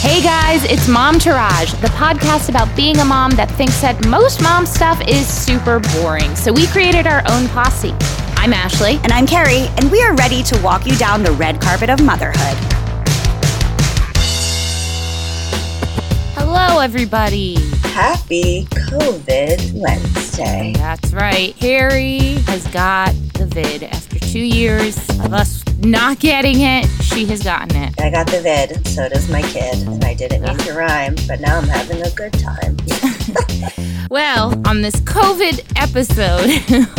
Hey guys, it's Mom Tourage, the podcast about being a mom that thinks that most mom stuff is super boring. So we created our own posse. I'm Ashley. And I'm Carrie, and we are ready to walk you down the red carpet of motherhood. Hello, everybody. Happy COVID Wednesday. That's right. Harry has got the vid. After two years of us not getting it, she has gotten it. I got the vid, so does my kid. And I didn't mean to rhyme, but now I'm having a good time. Well, on this COVID episode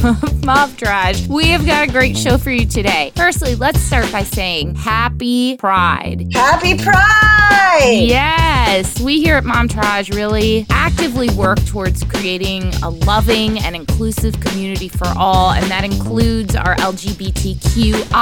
of Mom Tourage, we have got a great show for you today. Firstly, let's start by saying Happy Pride. Happy Pride! Yes, we here at Mom Tourage really actively work towards creating a loving and inclusive community for all, and that includes our LGBTQIA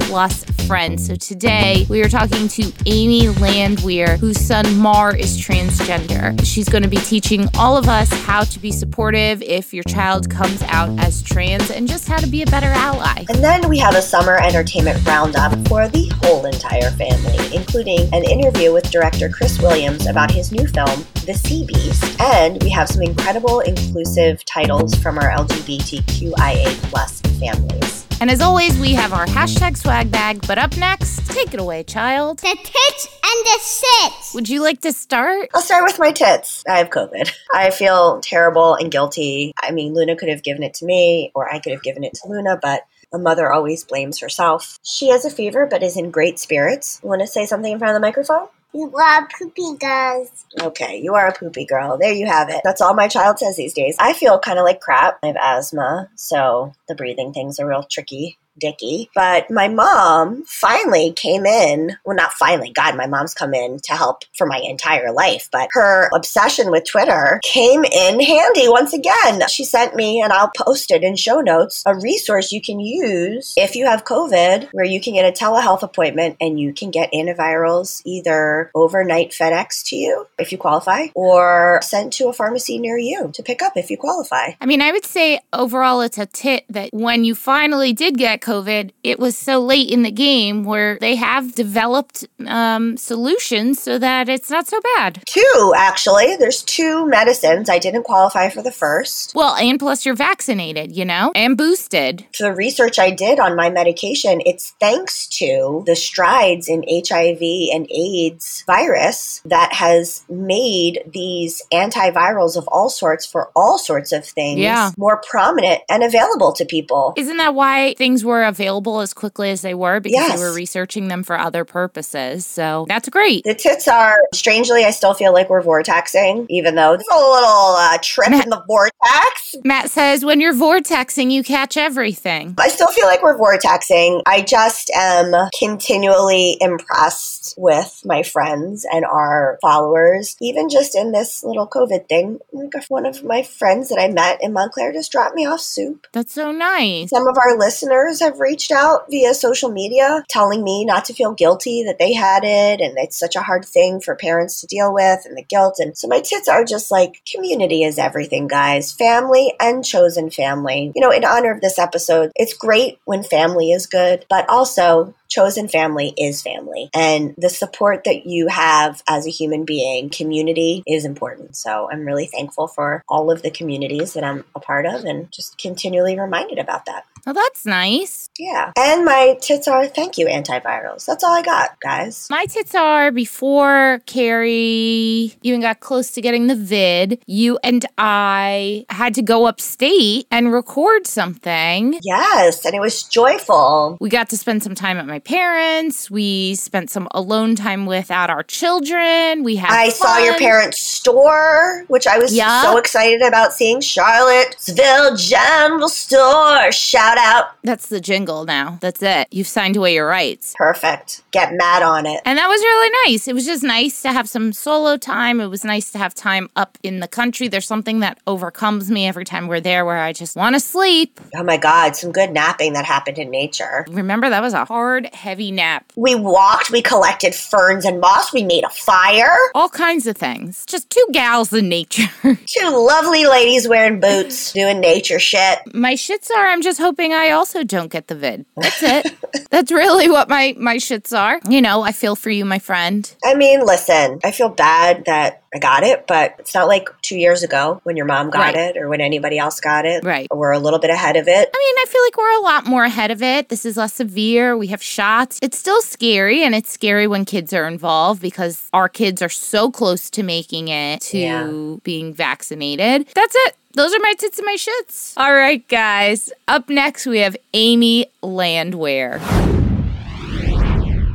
plus friends. So today we are talking to Amy Landwehr, whose son Mar is transgender. She's going to be teaching all of us how to be supportive if your child comes out as trans and just how to be a better ally. And then we have a summer entertainment roundup for the whole entire family, including an interview with director Chris Williams about his new film, The Sea Beast. And we have some incredible inclusive titles from our LGBTQIA plus families. And as always, we have our hashtag swag bag. But up next, take it away, child. The tits and the sits. Would you like to start? I'll start with my tits. I have COVID. I feel terrible and guilty. I mean, Luna could have given it to me, or I could have given it to Luna, but a mother always blames herself. She has a fever, but is in great spirits. You want to say something in front of the microphone? You love poopy girls. Okay, you are a poopy girl. There you have it. That's all my child says these days. I feel kind of like crap. I have asthma, so the breathing things are real tricky. Dicky. But my mom finally came in. Well, not finally. God, my mom's come in to help for my entire life. But her obsession with Twitter came in handy once again. She sent me, and I'll post it in show notes, a resource you can use if you have COVID, where you can get a telehealth appointment and you can get antivirals either overnight FedEx to you if you qualify, or sent to a pharmacy near you to pick up if you qualify. I mean, I would say overall it's a tit that when you finally did get COVID, it was so late in the game where they have developed um, solutions so that it's not so bad. Two, actually. There's two medicines. I didn't qualify for the first. Well, and plus you're vaccinated, you know, and boosted. For the research I did on my medication, it's thanks to the strides in HIV and AIDS virus that has made these antivirals of all sorts for all sorts of things Yeah. more prominent and available to people. Isn't that why things were available as quickly as they were? Because Yes. they were researching them for other purposes. So that's great. The tits are, strangely, I still feel like we're vortexing, even though there's a little uh, trip in the vortex. Matt says, when you're vortexing, you catch everything. I still feel like we're vortexing. I just am continually impressed with my friends and our followers. Even just in this little COVID thing, like one of my friends that I met in Montclair just dropped me off soup. That's so nice. Some of our listeners have reached out via social media telling me not to feel guilty that they had it and it's such a hard thing for parents to deal with and the guilt. And so my tits are just like community is everything, guys. Family and chosen family. You know, in honor of this episode, it's great when family is good, but also chosen family is family. And the support that you have as a human being, community is important. So I'm really thankful for all of the communities that I'm a part of and just continually reminded about that. Well, that's nice. Yeah. And my tits are thank you antivirals. That's all I got, guys. My tits are before Carrie even got close to getting the vid. You and I had to go upstate and record something. Yes, and it was joyful. We got to spend some time at my parents. We spent some alone time without our children. We had I saw your parents' store, which I was Yeah. so excited about seeing Charlottesville General Store. Shout out. That's the jingle now. That's it. You've signed away your rights. Perfect. Get mad on it. And that was really nice. It was just nice to have some solo time. It was nice to have time up in the country. There's something that overcomes me every time we're there where I just want to sleep. Oh my God, some good napping that happened in nature. Remember, that was a hard, heavy nap. We walked, we collected ferns and moss, we made a fire. All kinds of things. Just two gals in nature. Two lovely ladies wearing boots, doing nature shit. My shits are, I'm just hoping hoping I also don't get the vid. That's it. That's really what my my shits are. You know, I feel for you, my friend. I mean, listen, I feel bad that I got it, but it's not like two years ago when your mom got Right. it or when anybody else got it. Right. We're a little bit ahead of it. I mean, I feel like we're a lot more ahead of it. This is less severe. We have shots. It's still scary, and it's scary when kids are involved because our kids are so close to making it to Yeah. being vaccinated. That's it. Those are my tits and my shits. All right, guys. Up next, we have Amy Landwehr.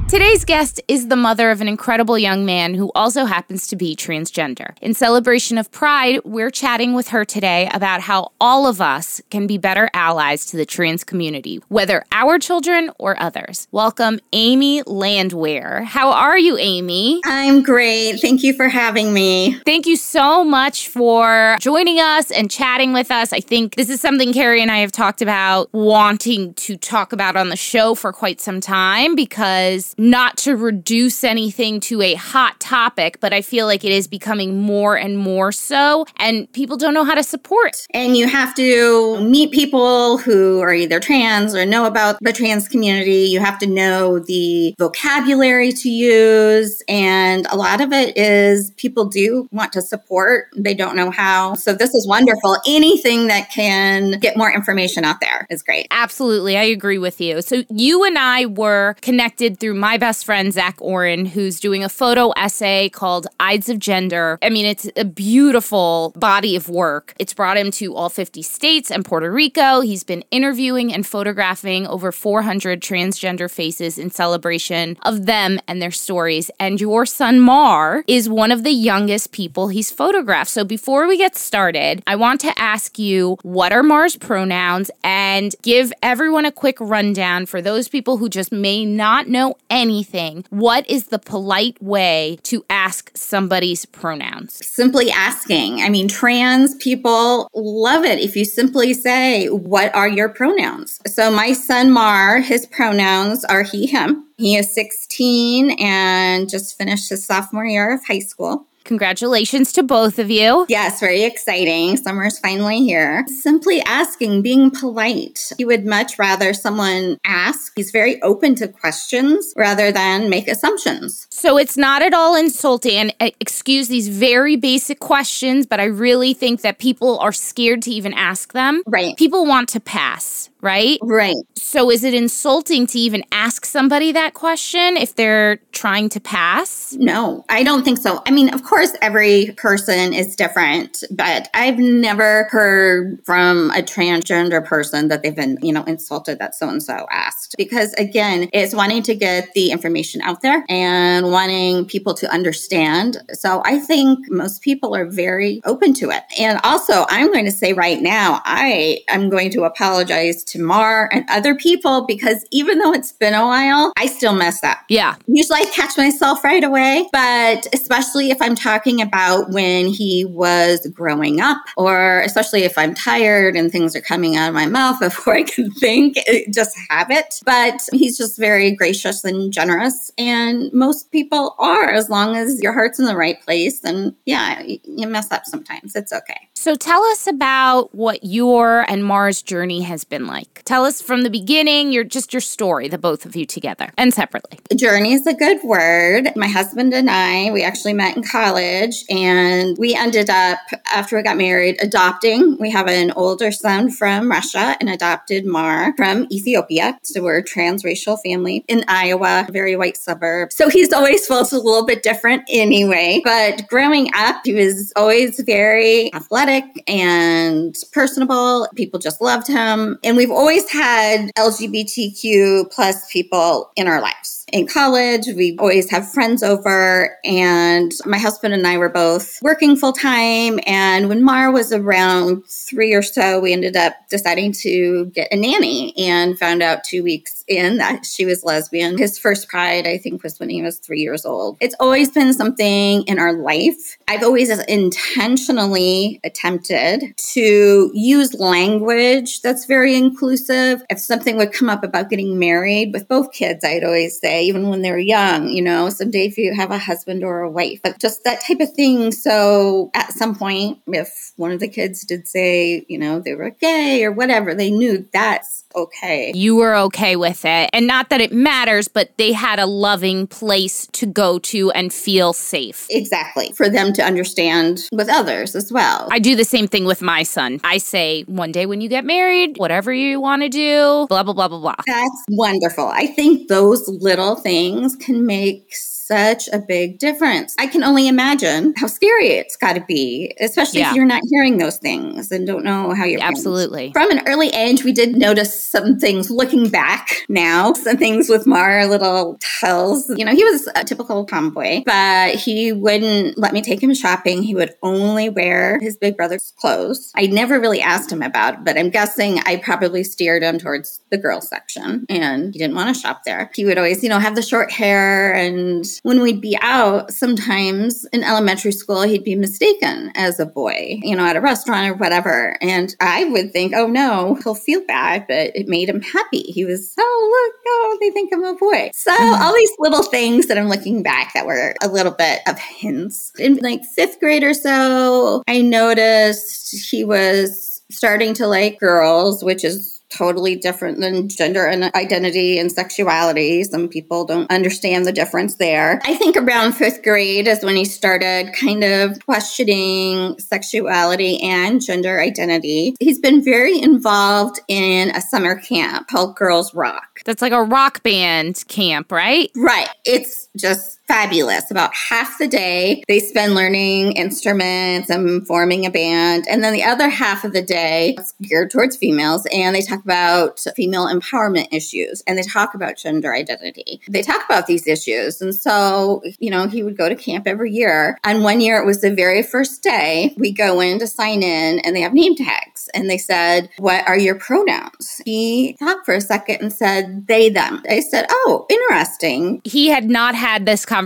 Today's guest is the mother of an incredible young man who also happens to be transgender. In celebration of Pride, we're chatting with her today about how all of us can be better allies to the trans community, whether our children or others. Welcome, Amy Landwehr. How are you, Amy? I'm great. Thank you for having me. Thank you so much for joining us and chatting with us. I think this is something Carrie and I have talked about wanting to talk about on the show for quite some time because not to reduce anything to a hot topic, but I feel like it is becoming more and more so, and people don't know how to support. And you have to meet people who are either trans or know about the trans community. You have to know the vocabulary to use. And a lot of it is people do want to support, they don't know how. So this is wonderful. Anything that can get more information out there is great. Absolutely, I agree with you. So you and I were connected through my best friend Zach Oren, who's doing a photo essay called "Ides of Gender." I mean, it's a beautiful body of work. It's brought him to all 50 states and Puerto Rico. He's been interviewing and photographing over 400 transgender faces in celebration of them and their stories. And your son Mar is one of the youngest people he's photographed. So before we get started, I want to ask you what are Mar's pronouns and give everyone a quick rundown for those people who just may not know. Anything, what is the polite way to ask somebody's pronouns? simply asking. I mean, trans people love it if you simply say, What are your pronouns? So, my son Mar, his pronouns are he, him. He is 16 and just finished his sophomore year of high school. Congratulations to both of you. Yes, very exciting. Summer's finally here. Simply asking, being polite. He would much rather someone ask. He's very open to questions rather than make assumptions. So it's not at all insulting. And uh, excuse these very basic questions, but I really think that people are scared to even ask them. Right. People want to pass, right? Right. So is it insulting to even ask somebody that question if they're trying to pass? No, I don't think so. I mean, of course, every person is different, but I've never heard from a transgender person that they've been, you know, insulted that so and so asked. Because again, it's wanting to get the information out there and wanting people to understand. So I think most people are very open to it. And also, I'm going to say right now, I am going to apologize to Mar and other people because even though it's been a while, I still mess up. Yeah. Usually I catch myself right away, but especially if I'm talking about when he was growing up, or especially if I'm tired and things are coming out of my mouth before I can think, it- just have it. But he's just very gracious and generous, and most people are as long as your heart's in the right place. And yeah, you mess up sometimes. It's okay. So tell us about what your and Mars journey has been like. Tell us from the beginning, your just your story, the both of you together and separately. Journey is a good word. My husband and I, we actually met in college and we ended up, after we got married, adopting. We have an older son from Russia and adopted Mar from Ethiopia. So we're a transracial family in Iowa, very white suburb. So he's always felt a little bit different anyway. But growing up, he was always very athletic and personable. People just loved him. And we've always had LGBTQ plus people in our lives. In college, we always have friends over, and my husband and I were both working full time. And when Mar was around three or so, we ended up deciding to get a nanny and found out two weeks in that she was lesbian. His first pride, I think, was when he was three years old. It's always been something in our life. I've always intentionally attempted to use language that's very inclusive. If something would come up about getting married with both kids, I'd always say, even when they're young, you know, someday if you have a husband or a wife, but just that type of thing. So at some point, if one of the kids did say, you know, they were gay or whatever, they knew that's okay. You were okay with it. And not that it matters, but they had a loving place to go to and feel safe. Exactly. For them to understand with others as well. I do the same thing with my son. I say, one day when you get married, whatever you want to do, blah, blah, blah, blah, blah. That's wonderful. I think those little things can make such a big difference. I can only imagine how scary it's got to be, especially Yeah. if you're not hearing those things and don't know how you're Absolutely. From an early age, we did notice some things looking back now, some things with Mar, little tells. You know, he was a typical tomboy, but he wouldn't let me take him shopping. He would only wear his big brother's clothes. I never really asked him about it, but I'm guessing I probably steered him towards the girls section and he didn't want to shop there. He would always, you know, have the short hair. And when we'd be out, sometimes in elementary school, he'd be mistaken as a boy, you know, at a restaurant or whatever. And I would think, oh no, he'll feel bad, but it made him happy. He was, oh, look, oh, they think I'm a boy. So mm-hmm. all these little things that I'm looking back that were a little bit of hints. In like fifth grade or so, I noticed he was starting to like girls, which is totally different than gender and identity and sexuality. Some people don't understand the difference there. I think around fifth grade is when he started kind of questioning sexuality and gender identity. He's been very involved in a summer camp called Girls Rock. That's like a rock band camp, right? Right. It's just fabulous. About half the day they spend learning instruments and forming a band. And then the other half of the day it's geared towards females and they talk about female empowerment issues and they talk about gender identity. They talk about these issues. And so, you know, he would go to camp every year. And one year it was the very first day we go in to sign in and they have name tags and they said, What are your pronouns? He thought for a second and said, They, them. I said, Oh, interesting. He had not had this conversation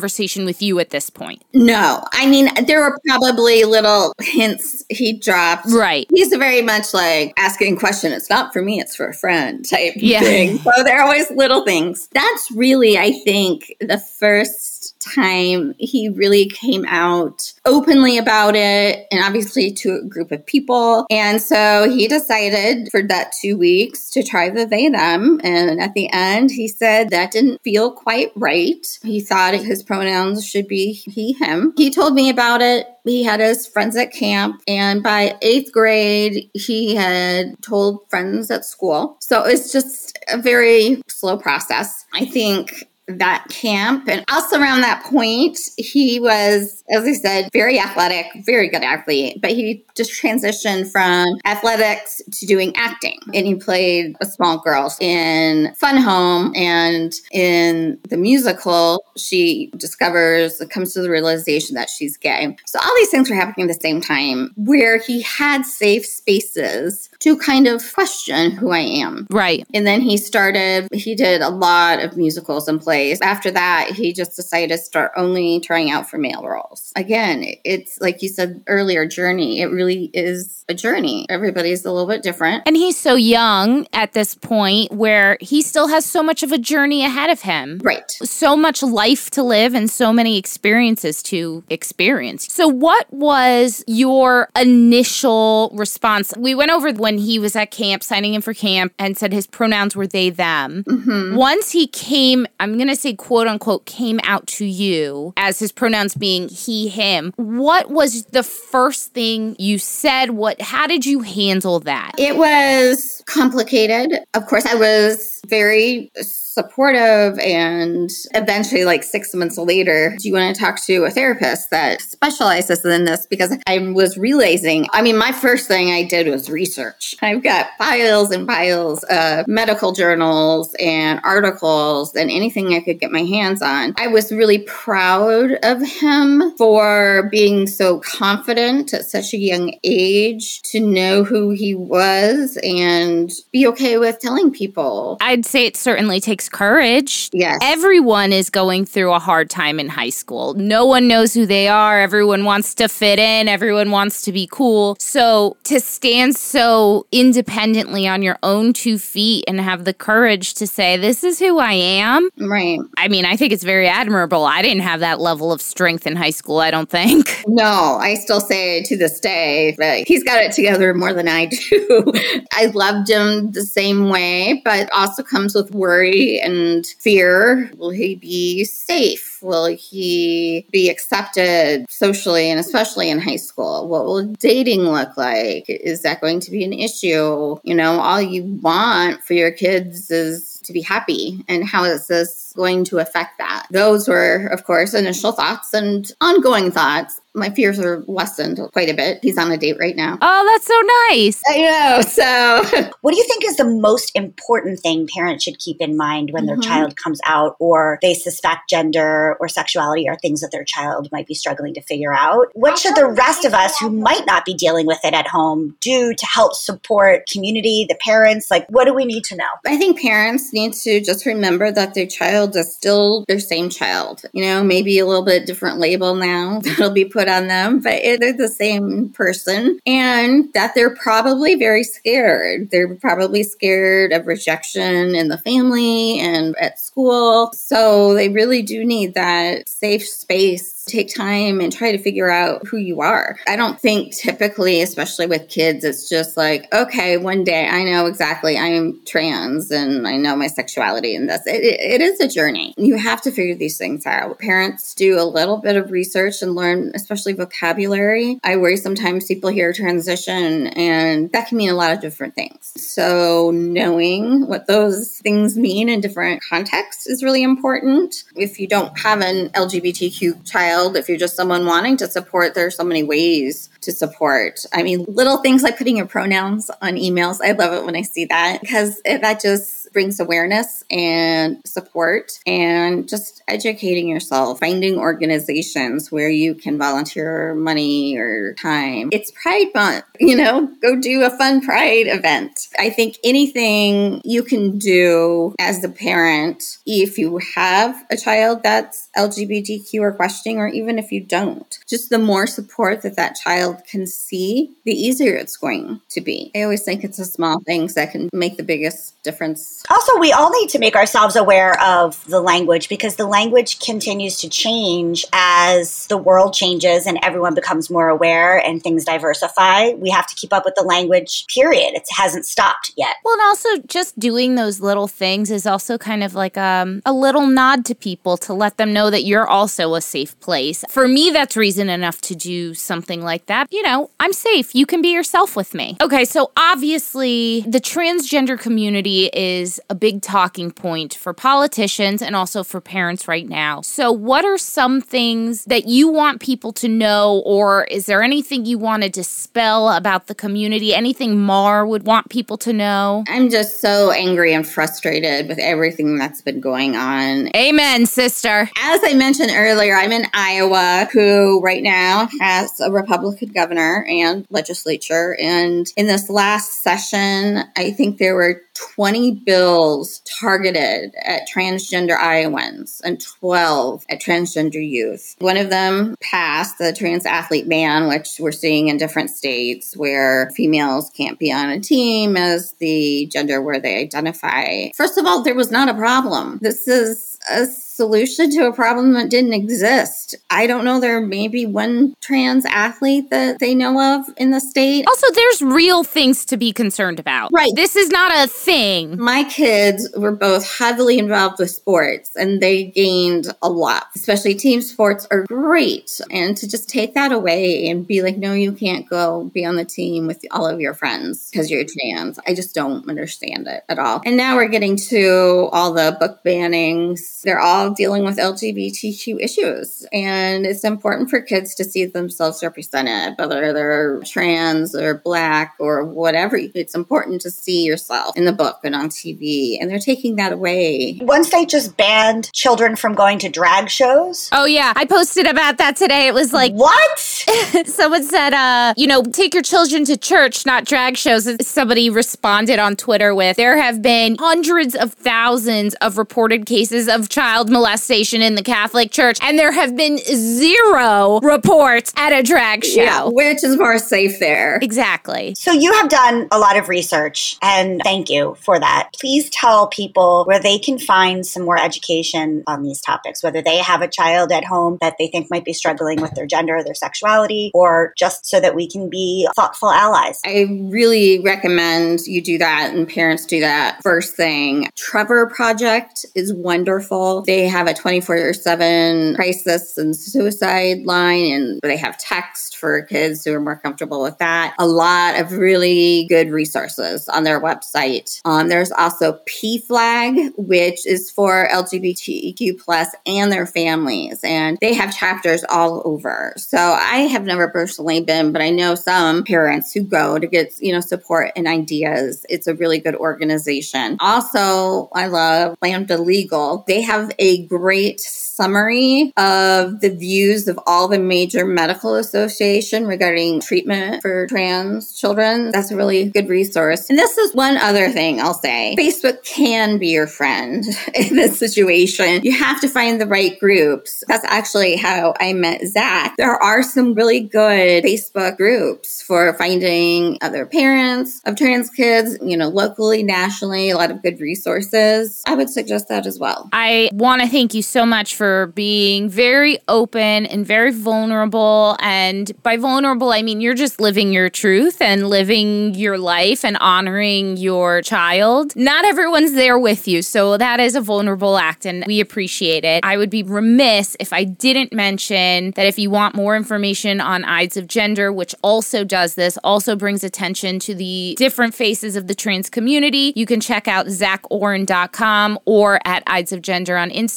with you at this point. No, I mean, there were probably little hints he dropped. Right. He's very much like asking question. It's not for me, it's for a friend type Yeah. thing. So there are always little things. That's really, I think, the first time he really came out openly about it and obviously to a group of people. And so he decided for that two weeks to try the they them. And at the end, he said that didn't feel quite right. He thought his pronouns should be he, him. He told me about it. He had his friends at camp, and by eighth grade, he had told friends at school. So it's just a very slow process. I think that camp. And also around that point, he was, as I said, very athletic, very good athlete, but he just transitioned from athletics to doing acting. And he played a small girl in Fun Home and in the musical, she discovers, comes to the realization that she's gay. So all these things were happening at the same time where he had safe spaces to kind of question who I am. Right. And then he started, he did a lot of musicals and plays. After that, he just decided to start only trying out for male roles. Again, it's like you said earlier, journey. It really is a journey. Everybody's a little bit different. And he's so young at this point where he still has so much of a journey ahead of him. Right. So much life to live and so many experiences to experience. So, what was your initial response? We went over when he was at camp, signing in for camp, and said his pronouns were they, them. Mm-hmm. Once he came, I'm going to say quote unquote, came out to you as his pronouns being he, him, what was the first thing you said? What, how did you handle that? It was complicated. Of course, I was very supportive and eventually like six months later do you want to talk to a therapist that specializes in this? Because i was realizing i mean my first thing i did was research. I've got files and files of medical journals and articles and anything i could get my hands on. I was really proud of him for being so confident at such a young age to know who he was and and be okay with telling people. I'd say it certainly takes courage. Yes. Everyone is going through a hard time in high school. No one knows who they are. Everyone wants to fit in. Everyone wants to be cool. So to stand so independently on your own two feet and have the courage to say, this is who I am. Right. I mean, I think it's very admirable. I didn't have that level of strength in high school, I don't think. No, I still say to this day that he's got it together more than I do. I loved him the same way, but also comes with worry and fear. Will he be safe? Will he be accepted socially and especially in high school? What will dating look like? Is that going to be an issue? You know, all you want for your kids is to be happy. And how is this going to affect that? Those were, of course, initial thoughts and ongoing thoughts my fears are lessened quite a bit. He's on a date right now. Oh, that's so nice. I know. So, what do you think is the most important thing parents should keep in mind when mm-hmm. their child comes out or they suspect gender or sexuality or things that their child might be struggling to figure out? What should the rest of us who might not be dealing with it at home do to help support community, the parents? Like, what do we need to know? I think parents need to just remember that their child is still their same child. You know, maybe a little bit different label now that'll be put put on them, but they're the same person, and that they're probably very scared. They're probably scared of rejection in the family and at school. So they really do need that safe space take time and try to figure out who you are. I don't think typically, especially with kids, it's just like, okay, one day I know exactly I am trans and I know my sexuality and this. It, it is a journey. You have to figure these things out. Parents do a little bit of research and learn, especially vocabulary. I worry sometimes people hear transition and that can mean a lot of different things. So knowing what those things mean in different contexts is really important. If you don't have an LGBTQ child, child, if you're just someone wanting to support, there's so many ways to support. I mean, little things like putting your pronouns on emails. I love it when I see that because that just brings awareness and support and just educating yourself, finding organizations where you can volunteer money or time. It's Pride Month, you know, go do a fun Pride event. I think anything you can do as a parent, if you have a child that's LGBTQ or questioning, or even if you don't, just the more support that that child can see, the easier it's going to be. I always think it's the small things that can make the biggest difference also, we all need to make ourselves aware of the language because the language continues to change as the world changes and everyone becomes more aware and things diversify. We have to keep up with the language, period. It hasn't stopped yet. Well, and also just doing those little things is also kind of like um, a little nod to people to let them know that you're also a safe place. For me, that's reason enough to do something like that. You know, I'm safe. You can be yourself with me. Okay, so obviously, the transgender community is is a big talking point for politicians and also for parents right now. So, what are some things that you want people to know, or is there anything you want to dispel about the community? Anything Mar would want people to know? I'm just so angry and frustrated with everything that's been going on. Amen, sister. As I mentioned earlier, I'm in Iowa, who right now has a Republican governor and legislature. And in this last session, I think there were 20 bills targeted at transgender Iowans and 12 at transgender youth. One of them passed the trans athlete ban, which we're seeing in different states where females can't be on a team as the gender where they identify. First of all, there was not a problem. This is a solution to a problem that didn't exist. I don't know. There may be one trans athlete that they know of in the state. Also, there's real things to be concerned about. Right. This is not a thing. My kids were both heavily involved with sports and they gained a lot, especially team sports are great. And to just take that away and be like, no, you can't go be on the team with all of your friends because you're trans. I just don't understand it at all. And now we're getting to all the book bannings. They're all all dealing with LGBTQ issues. And it's important for kids to see themselves represented, whether they're trans or black or whatever. It's important to see yourself in the book and on TV. And they're taking that away. Once they just banned children from going to drag shows. Oh, yeah. I posted about that today. It was like, what? Someone said, uh, you know, take your children to church, not drag shows. Somebody responded on Twitter with, there have been hundreds of thousands of reported cases of child molestation in the Catholic Church, and there have been zero reports at a drag show. Yeah, which is more safe there. Exactly. So you have done a lot of research, and thank you for that. Please tell people where they can find some more education on these topics, whether they have a child at home that they think might be struggling with their gender or their sexuality, or just so that we can be thoughtful allies. I really recommend you do that and parents do that first thing. Trevor Project is wonderful. They have a 24 7 crisis and suicide line, and they have text for kids who are more comfortable with that. A lot of really good resources on their website. Um, there's also PFLAG, which is for LGBTQ plus and their families, and they have chapters all over. So I have never personally been, but I know some parents who go to get you know support and ideas. It's a really good organization. Also, I love Lambda Legal. They have a great summary of the views of all the major medical association regarding treatment for trans children. That's a really good resource. And this is one other thing I'll say. Facebook can be your friend in this situation. You have to find the right groups. That's actually how I met Zach. There are some really good Facebook groups for finding other parents of trans kids, you know, locally, nationally, a lot of good resources. I would suggest that as well. I to thank you so much for being very open and very vulnerable. And by vulnerable, I mean you're just living your truth and living your life and honoring your child. Not everyone's there with you. So that is a vulnerable act and we appreciate it. I would be remiss if I didn't mention that if you want more information on Ides of Gender, which also does this, also brings attention to the different faces of the trans community, you can check out zachoren.com or at Ides of Gender on Instagram.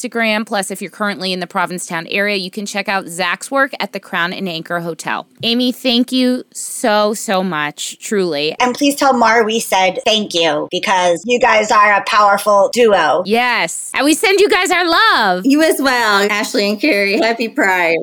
Plus, if you're currently in the Provincetown area, you can check out Zach's work at the Crown and Anchor Hotel. Amy, thank you so, so much, truly. And please tell Mar we said thank you because you guys are a powerful duo. Yes. And we send you guys our love. You as well, Ashley and Carrie. Happy Pride.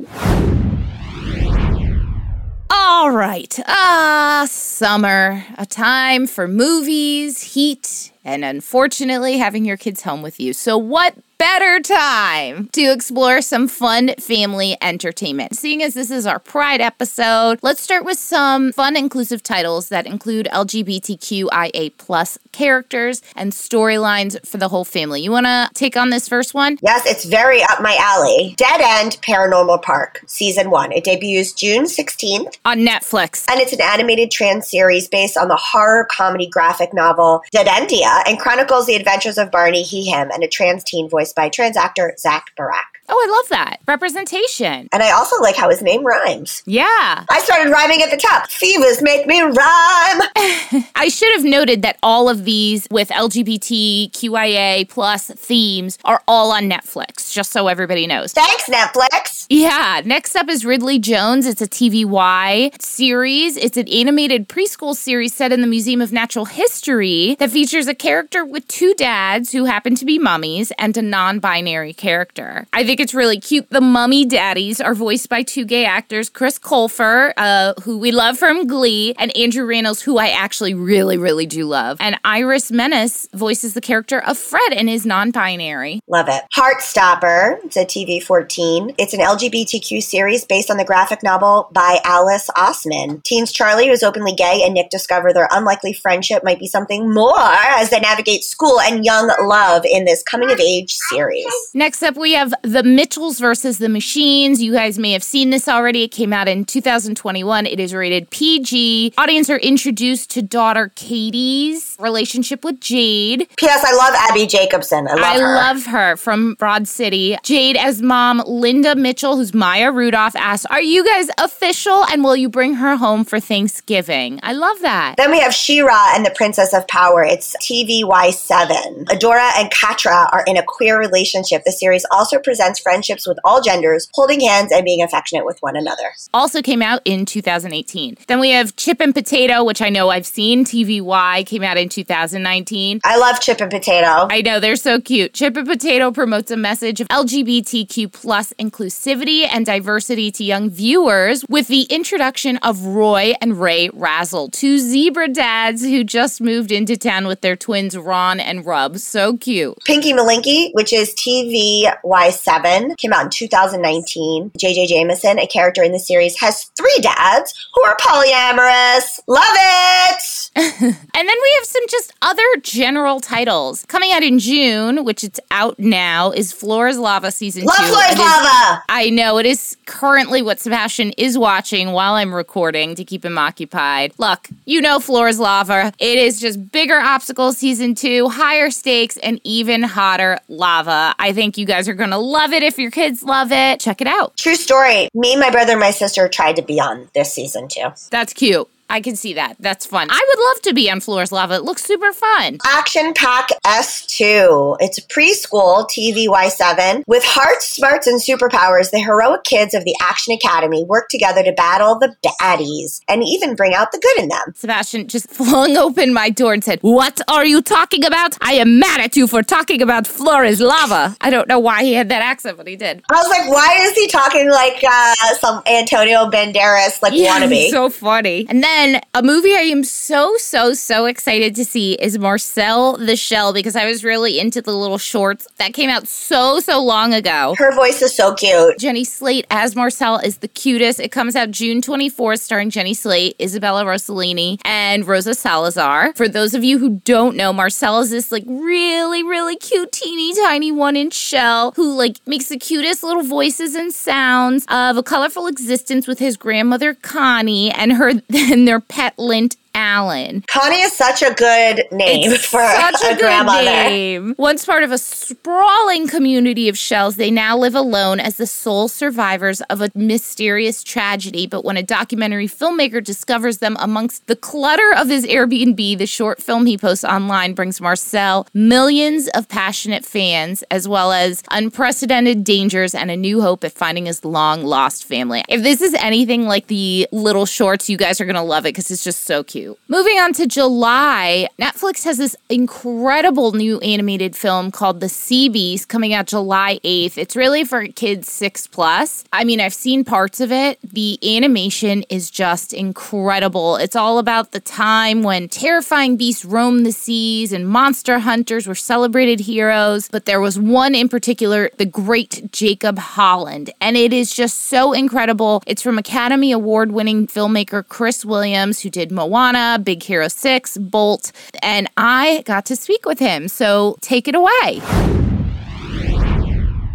All right. Ah, summer. A time for movies, heat, and unfortunately having your kids home with you. So, what better time to explore some fun family entertainment. Seeing as this is our Pride episode, let's start with some fun inclusive titles that include LGBTQIA plus characters and storylines for the whole family. You want to take on this first one? Yes, it's very up my alley. Dead End Paranormal Park, season one. It debuts June 16th on Netflix. And it's an animated trans series based on the horror comedy graphic novel Dead Endia and chronicles the adventures of Barney, he, him, and a trans teen voiced by trans actor Zach Barack. Oh, I love that. Representation. And I also like how his name rhymes. Yeah. I started rhyming at the top. Fevers make me rhyme. I should have noted that all of these with LGBTQIA plus themes are all on Netflix, just so everybody knows. Thanks, Netflix. Yeah. Next up is Ridley Jones. It's a TVY series. It's an animated preschool series set in the Museum of Natural History that features a character with two dads who happen to be mummies and a non binary character. I think it's really cute. The mummy daddies are voiced by two gay actors, Chris Colfer, uh, who we love from Glee, and Andrew Rannells, who I actually really, really do love. And Iris Menas voices the character of Fred and is non binary. Love it. Heartstopper, it's a TV 14. It's an LGBTQ series based on the graphic novel by Alice Oseman. Teens Charlie, who is openly gay, and Nick discover their unlikely friendship might be something more as they navigate school and young love in this coming of age series. Next up, we have The Mitchells versus the Machines. You guys may have seen this already. It came out in 2021. It is rated PG. Audience are introduced to daughter Katie's relationship with Jade. P.S. I love Abbi Jacobson. I love I her. love her from Broad City. Jade as mom, Linda Mitchell, who's Maya Rudolph, asks, Are you guys official and will you bring her home for Thanksgiving? I love that. Then we have She-Ra and the Princess of Power. It's TVY7. Adora and Catra are in a queer relationship. The series also presents friendships with all genders, holding hands and being affectionate with one another. Also came out in 2018. Then we have Chip and Potato, which I know I've seen. TVY came out in 2019. I love Chip and Potato. I know they're so cute. Chip and Potato promotes a message of LGBTQ plus inclusivity and diversity to young viewers with the introduction of Roy and Ray Razzle, two zebra dads who just moved into town with their twins Ron and Rub. So cute. Pinky Malinky, which is TVY7, came out in 2019. JJ Jameson, a character in the series, has three dads who are polyamorous. Love it! And then we have some just other general titles. Coming out in June, which it's out now, is Flora's Lava Season Love 2. Floor's It is- Lava! I know it is currently what Sebastian is watching while I'm recording to keep him occupied. Look, you know Floor's Lava. It is just bigger obstacles season two, higher stakes, and even hotter lava. I think you guys are going to love it if your kids love it. Check it out. True story. Me, my brother, and my sister tried to be on this season too. That's cute. I can see that. That's fun. I would love to be on Floor's Lava. It looks super fun. Action Pack S2. It's a preschool TVY7. With hearts, smarts, and superpowers, the heroic kids of the Action Academy work together to battle the baddies and even bring out the good in them. Sebastian just flung open my door and said, What are you talking about? I am mad at you for talking about Floor's Lava. I don't know why he had that accent, but he did. I was like, why is he talking like uh, some Antonio Banderas, like wannabe? so funny. And then a movie I am so, so, so excited to see is Marcel the Shell because I was really into the little shorts that came out so, so long ago. Her voice is so cute. Jenny Slate as Marcel is the cutest. It comes out June 24th, starring Jenny Slate, Isabella Rossellini, and Rosa Salazar. For those of you who don't know, Marcel is this like really, really cute, teeny tiny one inch shell who like makes the cutest little voices and sounds of a colorful existence with his grandmother Connie and her and their pet Lint Alan. Connie is such a good name It's for a, a, grandmother. name. Once part of a sprawling community of shells, they now live alone as the sole survivors of a mysterious tragedy. But when a documentary filmmaker discovers them amongst the clutter of his Airbnb, the short film he posts online brings Marcel millions of passionate fans, as well as unprecedented dangers and a new hope at finding his long lost family. If this is anything like the little shorts, you guys are going to love it because it's just so cute. Moving on to July, Netflix has this incredible new animated film called The Sea Beast coming out July 8th. It's really for kids 6 plus. I mean, I've seen parts of it. The animation is just incredible. It's all about the time when terrifying beasts roamed the seas and monster hunters were celebrated heroes, but there was one in particular, the great Jacob Holland, and it is just so incredible. It's from Academy Award winning filmmaker Chris Williams, who did Moana, Big Hero 6, Bolt, and I got to speak with him. So take it away.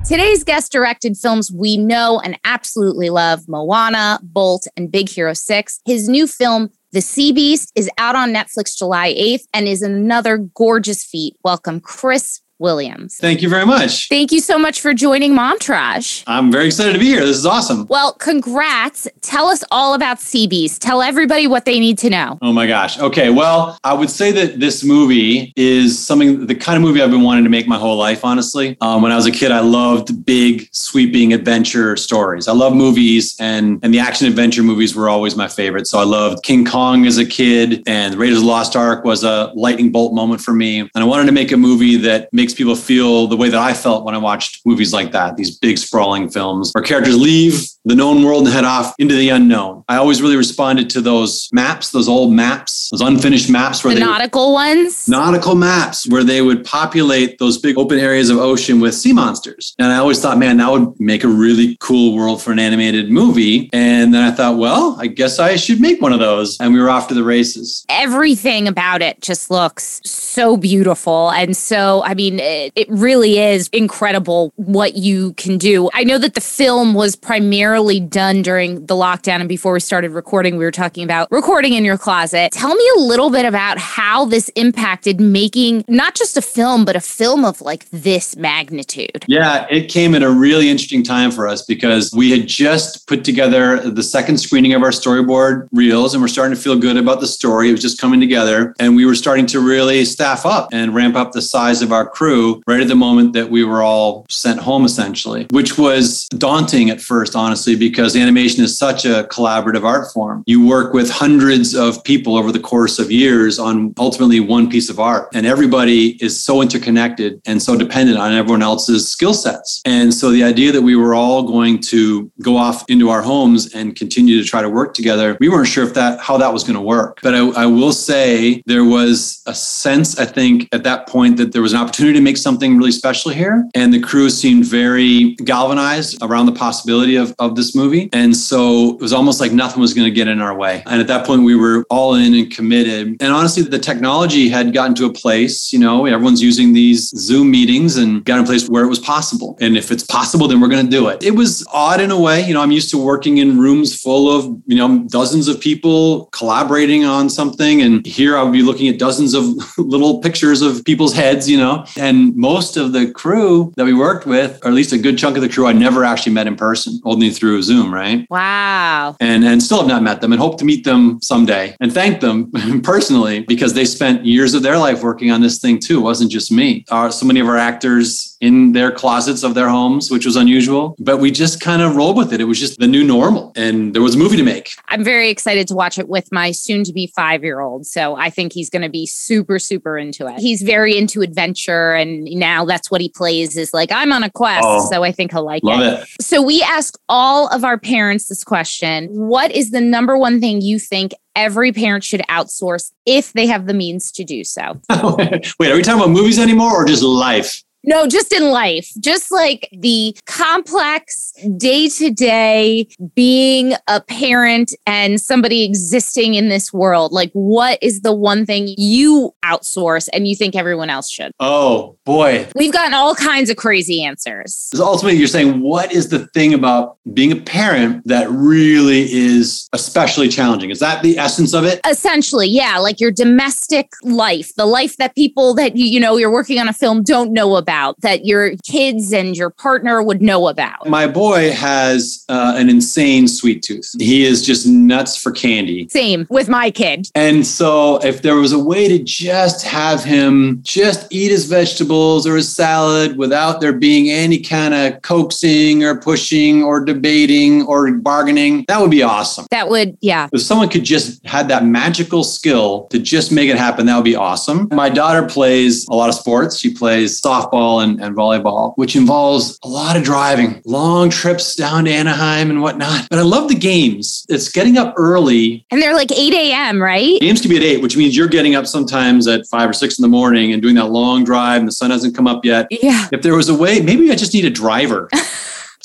Today's guest directed films we know and absolutely love Moana, Bolt, and Big Hero 6. His new film, The Sea Beast, is out on Netflix July 8th and is another gorgeous feat. Welcome, Chris Williams. Thank you very much. Thank you so much for joining Mom Tourage. I'm very excited to be here. This is awesome. Well, congrats. Tell us all about Beast. Tell everybody what they need to know. Oh my gosh. Okay. Well, I would say that this movie is something, the kind of movie I've been wanting to make my whole life, honestly. Um, when I was a kid, I loved big, sweeping adventure stories. I love movies, and, and the action adventure movies were always my favorite. So I loved King Kong as a kid, and Raiders of the Lost Ark was a lightning bolt moment for me. And I wanted to make a movie that makes people feel the way that I felt when I watched movies like that, these big, sprawling films where characters leave the known world and head off into the unknown. I always really responded to those maps, those old maps, those unfinished maps where The they nautical ones. nautical maps where they would populate those big open areas of ocean with sea monsters. And I always thought, man, that would make a really cool world for an animated movie. And then I thought, well, I guess I should make one of those. And we were off to the races. Everything about it just looks so beautiful. And so, I mean, mean, it, it really is incredible what you can do. I know that the film was primarily done during the lockdown, and before we started recording, we were talking about recording in your closet. Tell me a little bit about how this impacted making not just a film, but a film of like this magnitude. Yeah, it came at a really interesting time for us because we had just put together the second screening of our storyboard reels and we're starting to feel good about the story. It was just coming together and we were starting to really staff up and ramp up the size of our crew right at the moment that we were all sent home essentially, which was daunting at first, honestly, because animation is such a collaborative art form. You work with hundreds of people over the course of years on ultimately one piece of art and everybody is so interconnected and so dependent on everyone else's skill sets. And so the idea that we were all going to go off into our homes and continue to try to work together, we weren't sure if that how that was going to work. But I, I will say there was a sense, I think, at that point that there was an opportunity to make something really special here. And the crew seemed very galvanized around the possibility of, of this movie. And so it was almost like nothing was going to get in our way. And at that point, we were all in and committed. And honestly, the technology had gotten to a place, you know, everyone's using these Zoom meetings and got in a place where it was possible. And if it's possible, then we're going to do it. It was odd in a way. You know, I'm used to working in rooms full of, you know, dozens of people collaborating on something. And here I would be looking at dozens of little pictures of people's heads, you know, and most of the crew that we worked with, or at least a good chunk of the crew, I never actually met in person, only through Zoom, right? Wow. And, and still have not met them and hope to meet them someday and thank them personally because they spent years of their life working on this thing too. It wasn't just me. Uh, so many of our actors in their closets of their homes, which was unusual, but we just kind of rolled with it. It was just the new normal and there was a movie to make. I'm very excited to watch it with my soon to be five year old. So I think he's going to be super, super into it. He's very into adventure. And now that's what he plays is like, I'm on a quest. Oh, so I think he'll like Love it. it. So we ask all of our parents this question What is the number one thing you think every parent should outsource if they have the means to do so? Wait, are we talking about movies anymore or just life? No, just in life, just like the complex day to day being a parent and somebody existing in this world. Like, what is the one thing you outsource and you think everyone else should? Oh boy. We've gotten all kinds of crazy answers. Ultimately, you're saying, what is the thing about being a parent that really is especially challenging? Is that the essence of it? Essentially, yeah, like your domestic life, the life that people that you, you know you're working on a film don't know about, that your kids and your partner would know about. My boy has uh, an insane sweet tooth. He is just nuts for candy. Same with my kid. And so, if there was a way to just have him just eat his vegetables or his salad without there being any kind of coaxing or pushing or debating or bargaining, that would be awesome. That would, yeah. If someone could just had that magical skill to just make it happen, that would be awesome. My daughter plays a lot of sports. She plays softball and, and volleyball, which involves a lot of driving, long trips down to Anaheim and whatnot. But I love the games. It's getting up early. And they're like 8 a.m., right? Games can be at eight, which means you're getting up sometimes at five or six in the morning and doing that long drive and the sun hasn't come up yet. Yeah. If there was a way, maybe I just need a driver.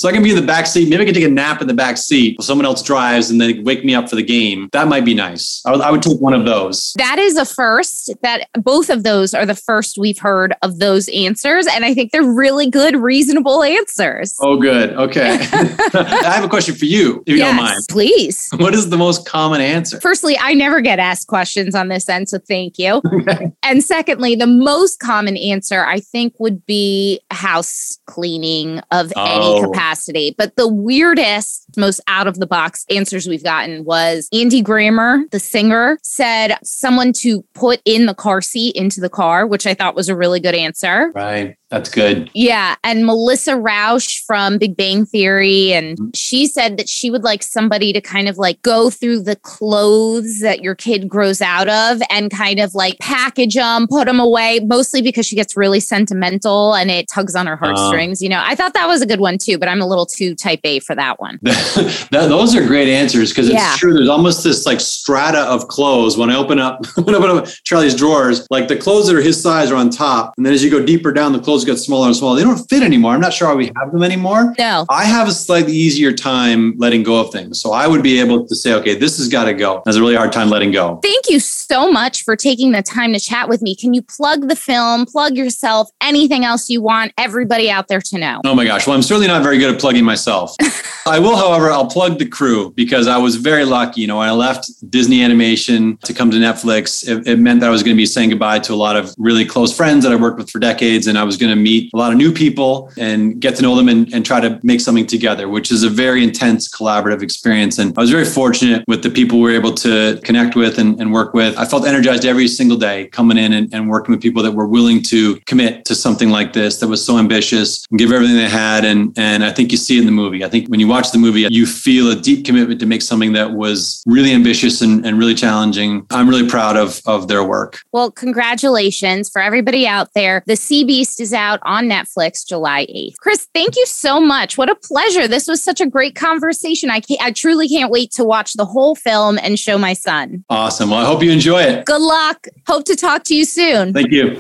So I can be in the back seat. Maybe I can take a nap in the back seat while someone else drives and then wake me up for the game. That might be nice. I would, I would take one of those. That is a first. That both of those are the first we've heard of those answers. And I think they're really good, reasonable answers. Oh, good. Okay. I have a question for you, if you don't mind. Please. What is the most common answer? Firstly, I never get asked questions on this end, so thank you. And secondly, the most common answer I think would be house cleaning of Oh. any capacity. But the weirdest, most out of the box answers we've gotten was Andy Grammer, the singer, said someone to put in the car seat into the car, which I thought was a really good answer. Right. That's good. Yeah. And Melissa Rauch from Big Bang Theory. And mm-hmm. she said that she would like somebody to kind of like go through the clothes that your kid grows out of and kind of like package them, put them away, mostly because she gets really sentimental and it tugs on her uh-huh. heartstrings. you know, I thought that was a good one too, but I'm a little too type A for that one. that, those are great answers because it's Yeah. true. There's almost this like strata of clothes. When I open up, when I open up Charlie's drawers, like the clothes that are his size are on top, and then as you go deeper down, the clothes clothes got smaller and smaller. They don't fit anymore. I'm not sure why we have them anymore. No. I have a slightly easier time letting go of things. So I would be able to say, okay, this has got to go. Has a really hard time letting go. Thank you so much for taking the time to chat with me. Can you plug the film, plug yourself, anything else you want everybody out there to know? Oh my gosh. Well, I'm certainly not very good at plugging myself. I will, however, I'll plug the crew because I was very lucky. You know, when I left Disney Animation to come to Netflix, it, it meant that I was going to be saying goodbye to a lot of really close friends that I worked with for decades. And I was going to meet a lot of new people and get to know them and, and try to make something together, which is a very intense collaborative experience. And I was very fortunate with the people we were able to connect with and, and work with. I felt energized every single day coming in and, and working with people that were willing to commit to something like this that was so ambitious and give everything they had. And, and I think you see it in the movie. I think when you watch the movie, you feel a deep commitment to make something that was really ambitious and, and really challenging. I'm really proud of, of their work. Well, congratulations for everybody out there. The Sea Beast is out on Netflix July 8th. Chris, thank you so much. What a pleasure. This was such a great conversation. I, can't, I truly can't wait to watch the whole film and show my son. Awesome. Well, I hope you enjoy it. Good luck. Hope to talk to you soon. Thank you.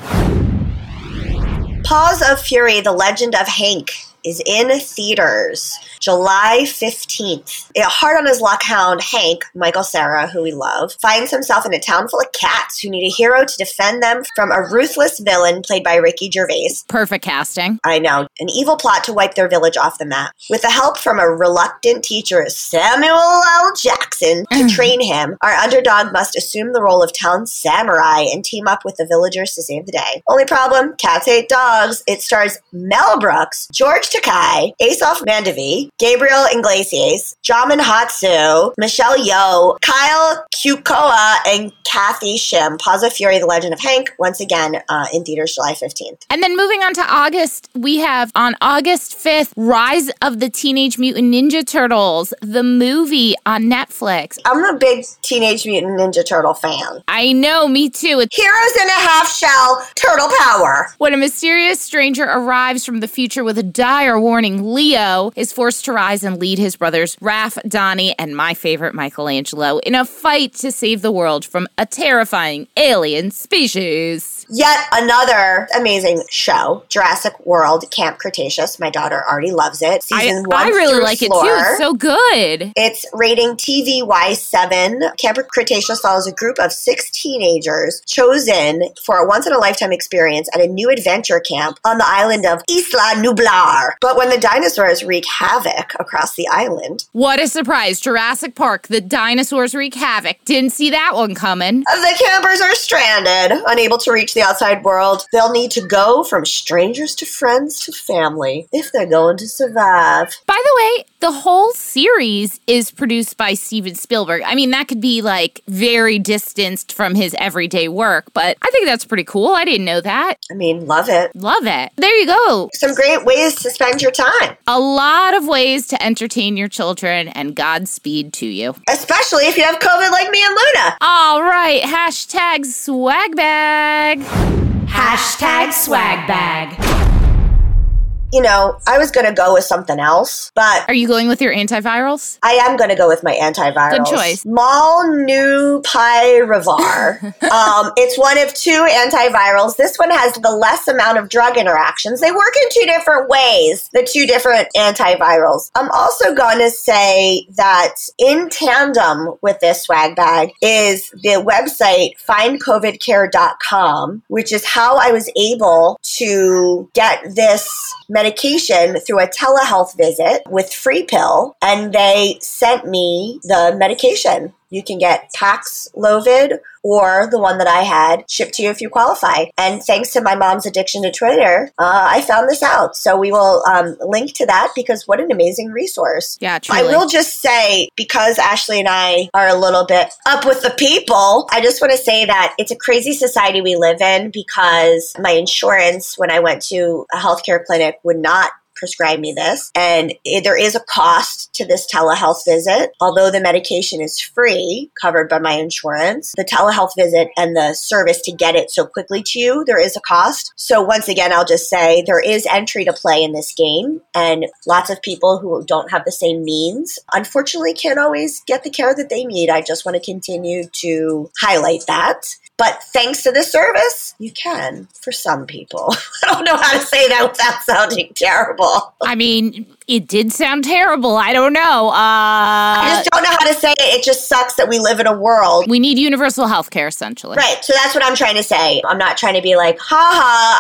Paws of Fury, The Legend of Hank is in theaters July 15th. A hard on his luck hound, Hank, Michael Cera, who we love, finds himself in a town full of cats who need a hero to defend them from a ruthless villain played by Ricky Gervais. Perfect casting. I know. An evil plot to wipe their village off the map. With the help from a reluctant teacher, Samuel L. Jackson, to mm. train him, our underdog must assume the role of town samurai and team up with the villagers to save the day. Only problem, cats hate dogs. It stars Mel Brooks, George Takei, Aasif Mandvi, Gabriel Iglesias, Jamin Hatsu, Michelle Yeoh, Kyle Kukoa, and Cathy Shim. Paws of Fury, The Legend of Hank, once again uh, in theaters July 15th. And then moving on to August, we have on August 5th, Rise of the Teenage Mutant Ninja Turtles, the movie on Netflix. I'm a big Teenage Mutant Ninja Turtle fan. I know, me too. It's Heroes in a half shell, turtle power. when a mysterious stranger arrives from the future with a dire warning, Leo is forced to rise and lead his brothers Raph, Donnie, and my favorite Michelangelo in a fight to save the world from a terrifying alien species. Yet another amazing show, Jurassic World Camp Cretaceous. My daughter already loves it. I, Season one I really like four. it too. It's so good. It's rating TVY7. Camp Cretaceous follows a group of six teenagers chosen for a once in a lifetime experience at a new adventure camp on the island of Isla Nublar. But when the dinosaurs wreak havoc across the island, What a surprise. Jurassic Park, the dinosaurs wreak havoc. Didn't see that one coming. the campers are stranded, unable to reach the outside world. They'll need to go from strangers to friends to family if they're going to survive. By the way, the whole series is produced by Steven Spielberg. I mean, that could be like very distanced from his everyday work, but I think that's pretty cool. I didn't know that. I mean, love it. Love it. There you go. Some great ways to spend your time, A lot of ways to entertain your children, and Godspeed to you. especially if you have COVID like me and Luna. All right, hashtag swag bag. Hashtag swag bag. You know, I was going to go with something else, but Are you going with your antivirals? I am going to go with my antiviral. Good choice. Molnupiravir. um, it's one of two antivirals. This one has the less amount of drug interactions. They work in two different ways, the two different antivirals. I'm also going to say that in tandem with this swag bag is the website findcovidcare.com, which is how I was able to get this medication through a telehealth visit with free pill and they sent me the medication you can get Paxlovid or the one that I had shipped to you if you qualify. And thanks to my mom's addiction to Twitter, uh, I found this out. So we will um, link to that because what an amazing resource. Yeah, truly. I will just say, because Ashley and I are a little bit up with the people, I just want to say that it's a crazy society we live in because my insurance, when I went to a healthcare clinic, would not prescribe me this. And it, there is a cost to this telehealth visit. Although the medication is free, covered by my insurance, the telehealth visit and the service to get it so quickly to you, there is a cost. So once again, I'll just say there is entry to play in this game and lots of people who don't have the same means, unfortunately can't always get the care that they need. I just want to continue to highlight that. But thanks to this service, you can for some people. I don't know how to say that without sounding terrible. I mean, it did sound terrible. I don't know. Uh, I just don't know how to say it. It just sucks that we live in a world. we need universal health care, essentially. Right. So that's what I'm trying to say. I'm not trying to be like, haha,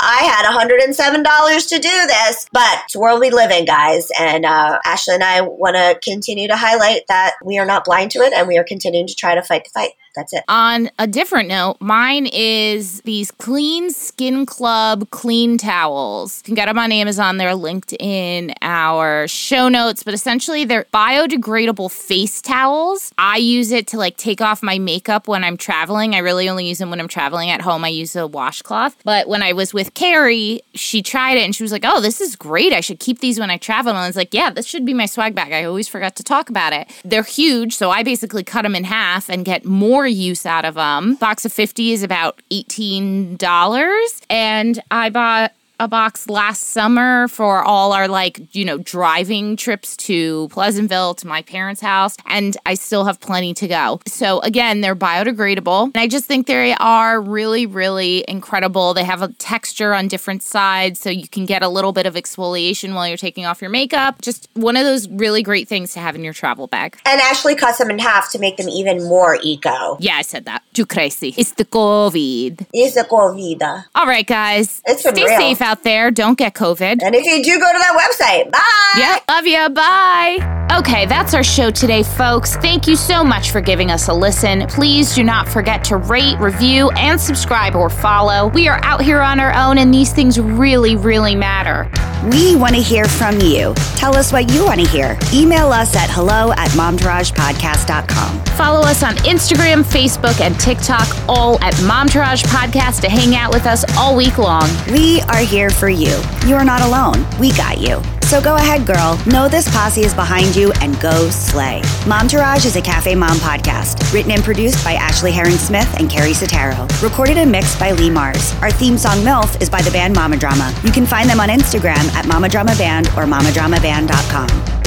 I had $107 to do this. But it's the world we live in, guys. And uh, Ashley and I want to continue to highlight that we are not blind to it and we are continuing to try to fight the fight. That's it. On a different note, mine is these Clean Skin Club clean towels. You can get them on Amazon. They're linked in our show notes, but essentially they're biodegradable face towels. I use it to like take off my makeup when I'm traveling. I really only use them when I'm traveling at home. I use a washcloth. But when I was with Carrie, she tried it and she was like, "Oh, this is great. I should keep these when I travel." And I was like, "Yeah, this should be my swag bag. I always forgot to talk about it." They're huge, so I basically cut them in half and get more use out of them. Box of 50 is about $18 and I bought a box last summer for all our like, you know, driving trips to Pleasantville to my parents' house and I still have plenty to go. So again, they're biodegradable. And I just think they are really really incredible. They have a texture on different sides so you can get a little bit of exfoliation while you're taking off your makeup. Just one of those really great things to have in your travel bag. And Ashley cuts them in half to make them even more eco. Yeah, I said that. Too crazy. It's the COVID. It's the COVID. All right, guys. It's Stay real. safe out there. Don't get COVID. And if you do go to that website, bye. Yeah, love you. Bye. Okay, that's our show today, folks. Thank you so much for giving us a listen. Please do not forget to rate, review, and subscribe or follow. We are out here on our own, and these things really, really matter. We want to hear from you. Tell us what you want to hear. Email us at hello at momtouragepodcast.com. Follow us on Instagram, Facebook, and TikTok, all at Mom Tourage Podcast to hang out with us all week long. We are here for you. You are not alone. We got you. So go ahead, girl. Know this posse is behind you and go slay. Mom Tourage is a Cafe Mom podcast, written and produced by Ashley Herring Smith and Carrie Sotero. Recorded and mixed by Lee Mars. Our theme song MILF is by the band Mama Drama. You can find them on Instagram at Mama Drama Band or mamadramaband.com.